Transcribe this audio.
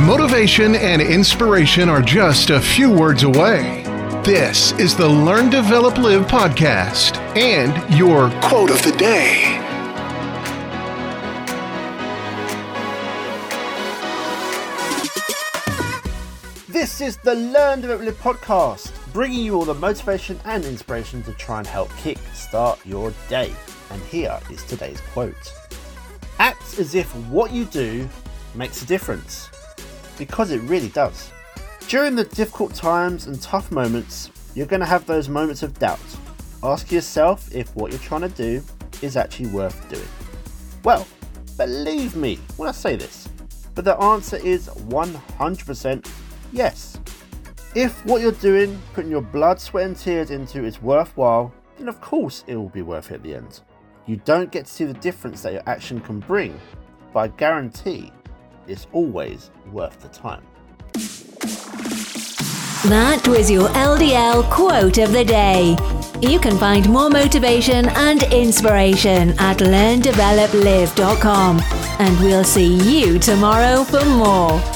Motivation and inspiration are just a few words away. This is the Learn, Develop, Live podcast and your quote of the day. This is the Learn, Develop, Live podcast, bringing you all the motivation and inspiration to try and help kick start your day. And here is today's quote Act as if what you do makes a difference because it really does. During the difficult times and tough moments, you're going to have those moments of doubt. Ask yourself if what you're trying to do is actually worth doing. Well, believe me when I say this, but the answer is 100% yes. If what you're doing, putting your blood, sweat, and tears into is worthwhile, then of course it will be worth it at the end. You don't get to see the difference that your action can bring, but I guarantee is always worth the time. That was your LDL quote of the day. You can find more motivation and inspiration at learndeveloplive.com. And we'll see you tomorrow for more.